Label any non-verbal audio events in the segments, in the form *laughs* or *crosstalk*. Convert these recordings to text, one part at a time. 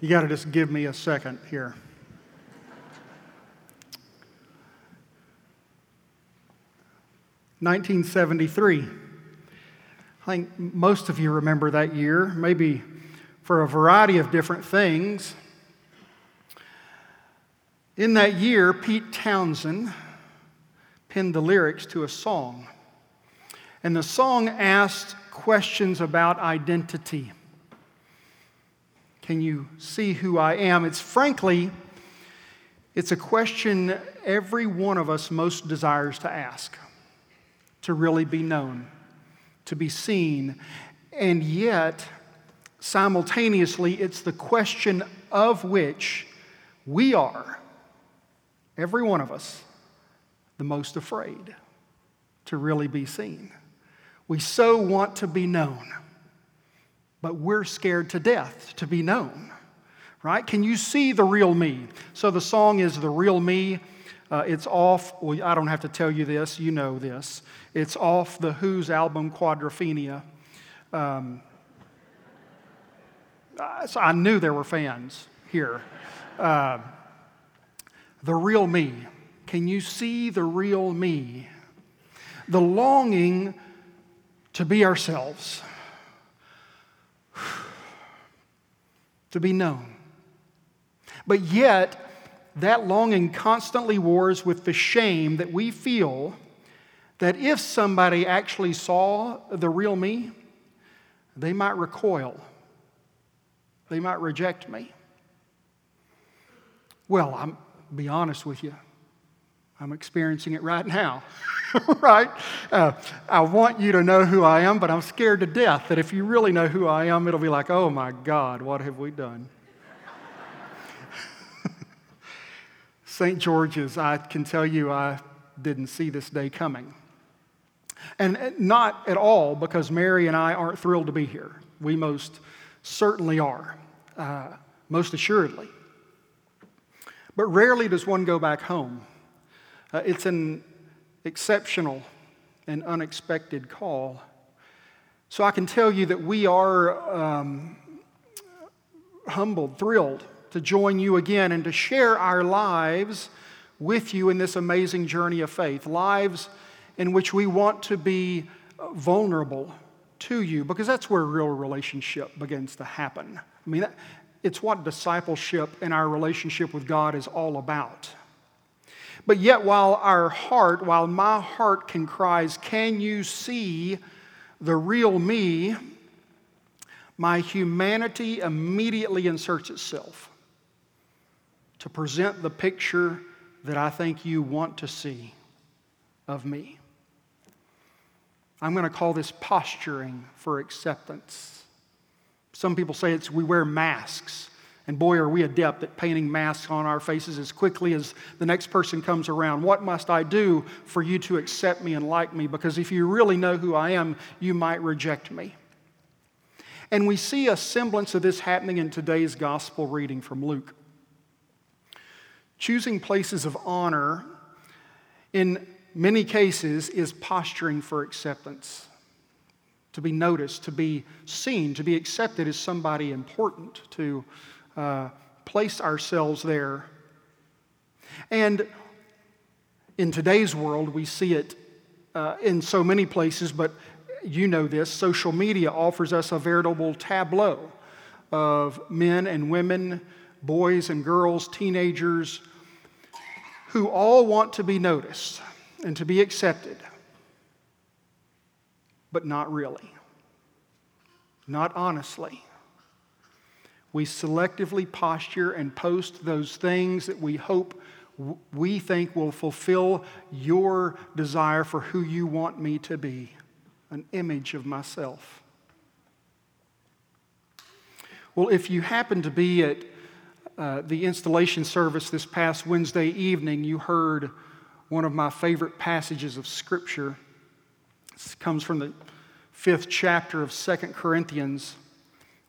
You got to just give me a second here. Nineteen seventy-three. I think most of you remember that year, maybe for a variety of different things. In that year, Pete Townshend penned the lyrics to a song. And the song asked questions about identity. Can you see who I am? It's frankly, it's a question every one of us most desires to ask to really be known, to be seen. And yet, simultaneously, it's the question of which we are, every one of us, the most afraid to really be seen. We so want to be known, but we're scared to death to be known, right? Can you see the real me? So the song is The Real Me. Uh, it's off, well, I don't have to tell you this, you know this. It's off the Who's album Quadrophenia. Um, I knew there were fans here. Uh, the real me. Can you see the real me? The longing to be ourselves, to be known. But yet, that longing constantly wars with the shame that we feel that if somebody actually saw the real me, they might recoil, they might reject me. Well, I'm be honest with you. I'm experiencing it right now, *laughs* right? Uh, I want you to know who I am, but I'm scared to death that if you really know who I am, it'll be like, oh my God, what have we done? *laughs* St. George's, I can tell you, I didn't see this day coming. And not at all because Mary and I aren't thrilled to be here. We most certainly are, uh, most assuredly. But rarely does one go back home. Uh, it's an exceptional and unexpected call. So I can tell you that we are um, humbled, thrilled to join you again and to share our lives with you in this amazing journey of faith. Lives in which we want to be vulnerable to you because that's where real relationship begins to happen. I mean, it's what discipleship and our relationship with God is all about. But yet, while our heart, while my heart can cries, Can you see the real me? My humanity immediately inserts itself to present the picture that I think you want to see of me. I'm going to call this posturing for acceptance. Some people say it's we wear masks. And boy, are we adept at painting masks on our faces as quickly as the next person comes around. What must I do for you to accept me and like me? Because if you really know who I am, you might reject me. And we see a semblance of this happening in today's gospel reading from Luke. Choosing places of honor in many cases is posturing for acceptance to be noticed, to be seen, to be accepted as somebody important, to uh, place ourselves there. And in today's world, we see it uh, in so many places, but you know this social media offers us a veritable tableau of men and women, boys and girls, teenagers, who all want to be noticed and to be accepted but not really, not honestly. We selectively posture and post those things that we hope we think will fulfill your desire for who you want me to be an image of myself. Well, if you happen to be at uh, the installation service this past Wednesday evening, you heard one of my favorite passages of Scripture this comes from the fifth chapter of Second Corinthians,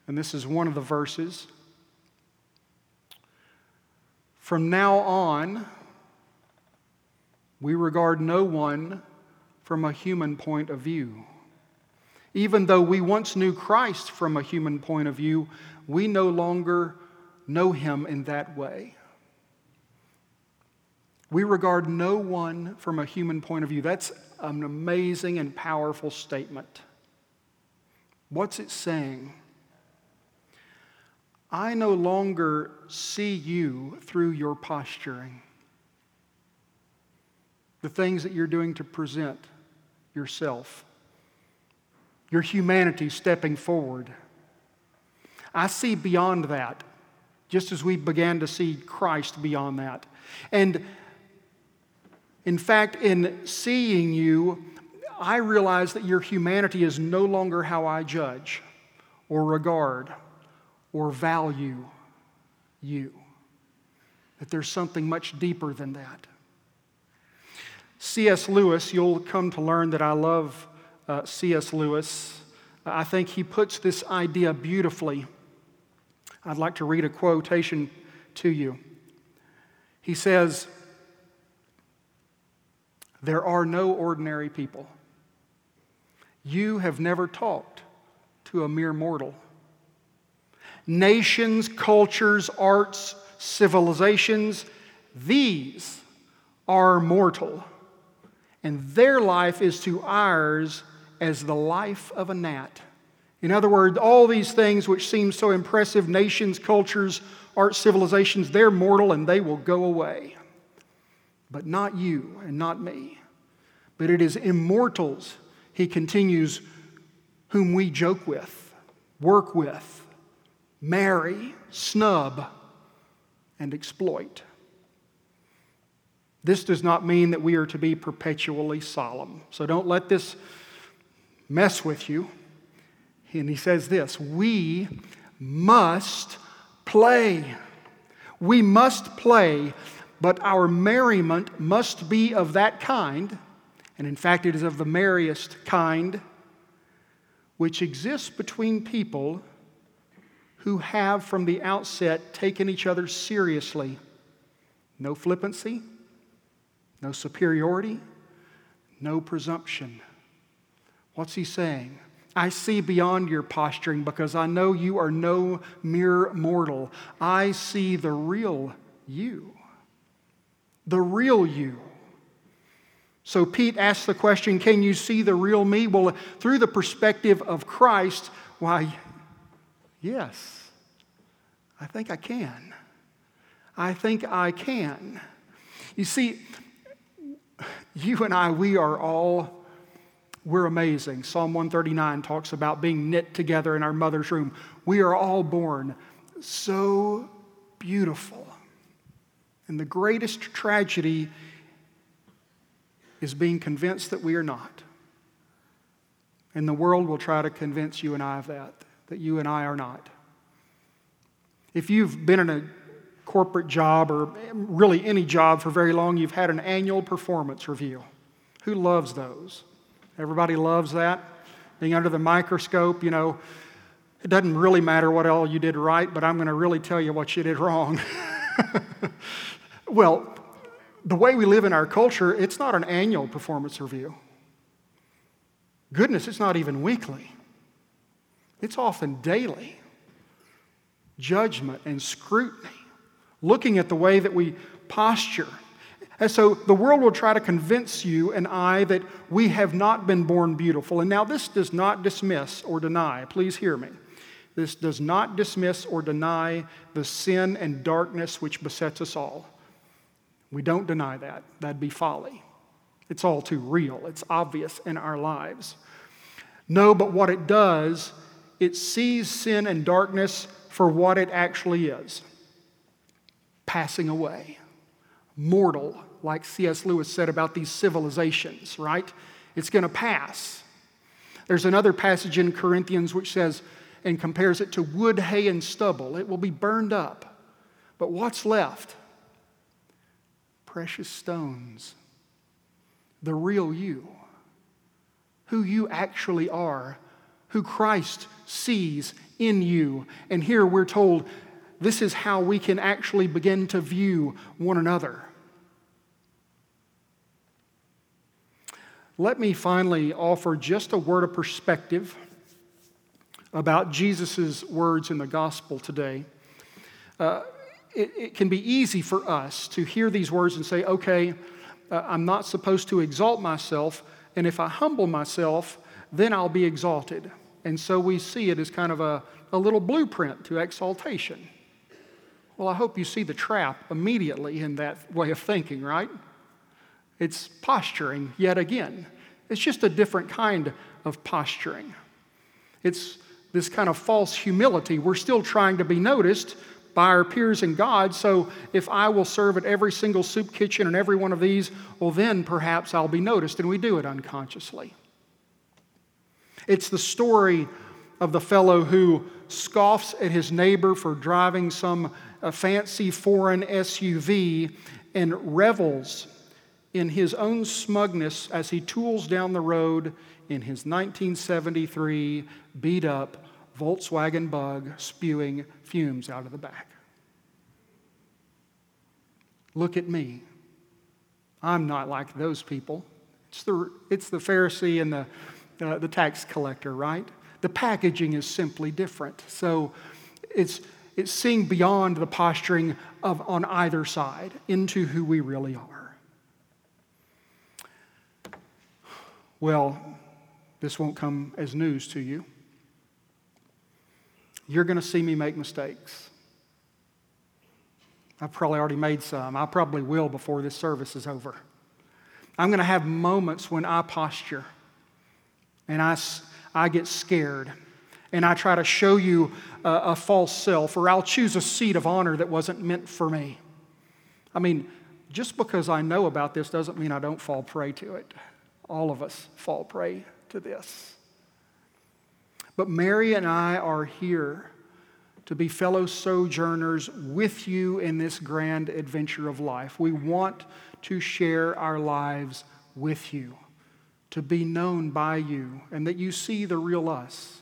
and this is one of the verses. From now on, we regard no one from a human point of view. Even though we once knew Christ from a human point of view, we no longer know him in that way. We regard no one from a human point of view. That's an amazing and powerful statement. What's it saying? I no longer see you through your posturing, the things that you're doing to present yourself, your humanity stepping forward. I see beyond that, just as we began to see Christ beyond that. And in fact, in seeing you, I realize that your humanity is no longer how I judge or regard or value you. That there's something much deeper than that. C.S. Lewis, you'll come to learn that I love uh, C.S. Lewis. I think he puts this idea beautifully. I'd like to read a quotation to you. He says, There are no ordinary people. You have never talked to a mere mortal. Nations, cultures, arts, civilizations, these are mortal and their life is to ours as the life of a gnat. In other words, all these things which seem so impressive nations, cultures, art, civilizations they're mortal and they will go away. But not you and not me. But it is immortals, he continues, whom we joke with, work with, marry, snub, and exploit. This does not mean that we are to be perpetually solemn. So don't let this mess with you. And he says this we must play. We must play, but our merriment must be of that kind, and in fact, it is of the merriest kind, which exists between people who have from the outset taken each other seriously. No flippancy, no superiority, no presumption. What's he saying? I see beyond your posturing because I know you are no mere mortal. I see the real you. The real you. So Pete asks the question Can you see the real me? Well, through the perspective of Christ, why, yes, I think I can. I think I can. You see, you and I, we are all, we're amazing. Psalm 139 talks about being knit together in our mother's room. We are all born so beautiful. And the greatest tragedy is being convinced that we are not. And the world will try to convince you and I of that, that you and I are not. If you've been in a corporate job or really any job for very long, you've had an annual performance review. Who loves those? Everybody loves that. Being under the microscope, you know, it doesn't really matter what all you did right, but I'm going to really tell you what you did wrong. *laughs* well, the way we live in our culture, it's not an annual performance review. Goodness, it's not even weekly, it's often daily. Judgment and scrutiny looking at the way that we posture. And so the world will try to convince you and I that we have not been born beautiful. And now this does not dismiss or deny, please hear me. This does not dismiss or deny the sin and darkness which besets us all. We don't deny that. That'd be folly. It's all too real, it's obvious in our lives. No, but what it does, it sees sin and darkness for what it actually is passing away. Mortal, like C.S. Lewis said about these civilizations, right? It's going to pass. There's another passage in Corinthians which says, and compares it to wood, hay, and stubble. It will be burned up. But what's left? Precious stones. The real you. Who you actually are. Who Christ sees in you. And here we're told this is how we can actually begin to view one another. Let me finally offer just a word of perspective about Jesus' words in the gospel today. uh, it, it, can be easy for us to hear these words and say, okay, uh, I'm not supposed to exalt myself, and if I humble myself, then I'll be exalted. And so we see it as kind of a, a little blueprint to exaltation. Well, I hope you see the trap immediately in that way of thinking, right? It's posturing yet again. It's just a different kind of posturing. It's this kind of false humility. We're still trying to be noticed by our peers and God. So if I will serve at every single soup kitchen and every one of these, well, then perhaps I'll be noticed. And we do it unconsciously. It's the story of the fellow who scoffs at his neighbor for driving some uh, fancy foreign SUV and revels in his own smugness as he tools down the road in his 1973 beat up Volkswagen bug spewing fumes out of the back. Look at me. I'm not like those people. It's the, it's the Pharisee and the, the tax collector, right? The packaging is simply different. So it's, it's seeing beyond the posturing of on either side into who we really are. Well, this won't come as news to you. You're going to see me make mistakes. I've probably already made some. I probably will before this service is over. I'm going to have moments when I posture and I, I get scared and I try to show you a, a false self, or I'll choose a seat of honor that wasn't meant for me. I mean, just because I know about this doesn't mean I don't fall prey to it. All of us fall prey to this. But Mary and I are here to be fellow sojourners with you in this grand adventure of life. We want to share our lives with you, to be known by you, and that you see the real us.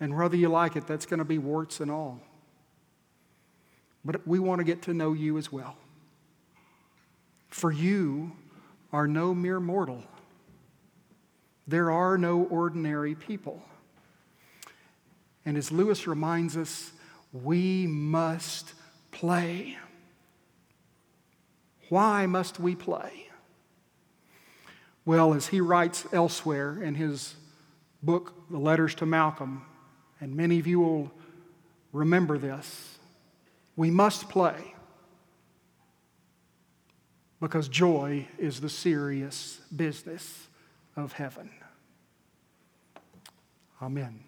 And whether you like it, that's going to be warts and all. But we want to get to know you as well. For you are no mere mortal. There are no ordinary people. And as Lewis reminds us, we must play. Why must we play? Well, as he writes elsewhere in his book, The Letters to Malcolm, and many of you will remember this, we must play because joy is the serious business of heaven. Amen.